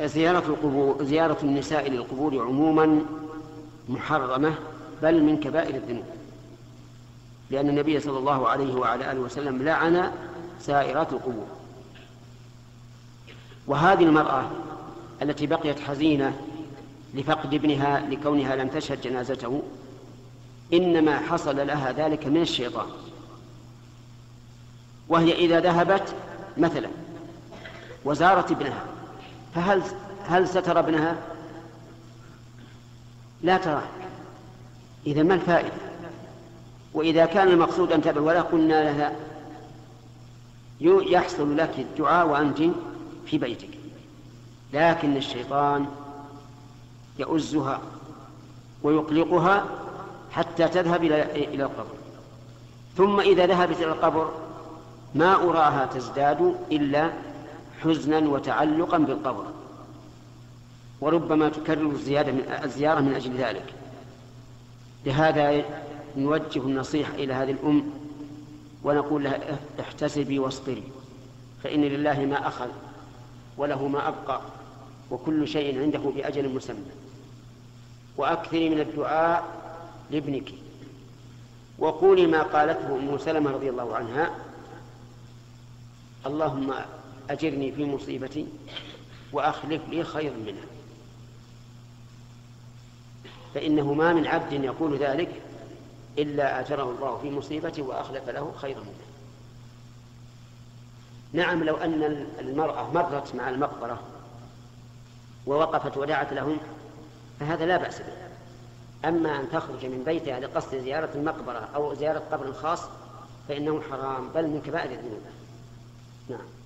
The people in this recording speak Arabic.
زيارة القبور زيارة النساء للقبور عموما محرمة بل من كبائر الذنوب. لأن النبي صلى الله عليه وعلى آله وسلم لعن سائرات القبور. وهذه المرأة التي بقيت حزينة لفقد ابنها لكونها لم تشهد جنازته إنما حصل لها ذلك من الشيطان. وهي إذا ذهبت مثلا وزارت ابنها فهل هل سترى ابنها؟ لا تراه إذا ما الفائدة؟ وإذا كان المقصود أن تدعو ولا قلنا لها يحصل لك الدعاء وأنت في بيتك لكن الشيطان يؤزها ويقلقها حتى تذهب إلى القبر ثم إذا ذهبت إلى القبر ما أراها تزداد إلا حزنا وتعلقا بالقبر. وربما تكرر الزيادة من الزيارة من أجل ذلك. لهذا نوجه النصيحة إلى هذه الأم ونقول لها احتسبي واصبري. فإن لله ما أخذ وله ما أبقى وكل شيء عنده بأجل مسمى. وأكثري من الدعاء لابنك. وقولي ما قالته أم سلمة رضي الله عنها. اللهم أجرني في مصيبتي وأخلف لي خيرا منها. فإنه ما من عبد يقول ذلك إلا أجره الله في مصيبته وأخلف له خيرا منها. نعم لو أن المرأة مرت مع المقبرة ووقفت ودعت لهم فهذا لا بأس به. أما أن تخرج من بيتها لقصد زيارة المقبرة أو زيارة قبر خاص فإنه حرام بل من كبائر الذنوب. نعم.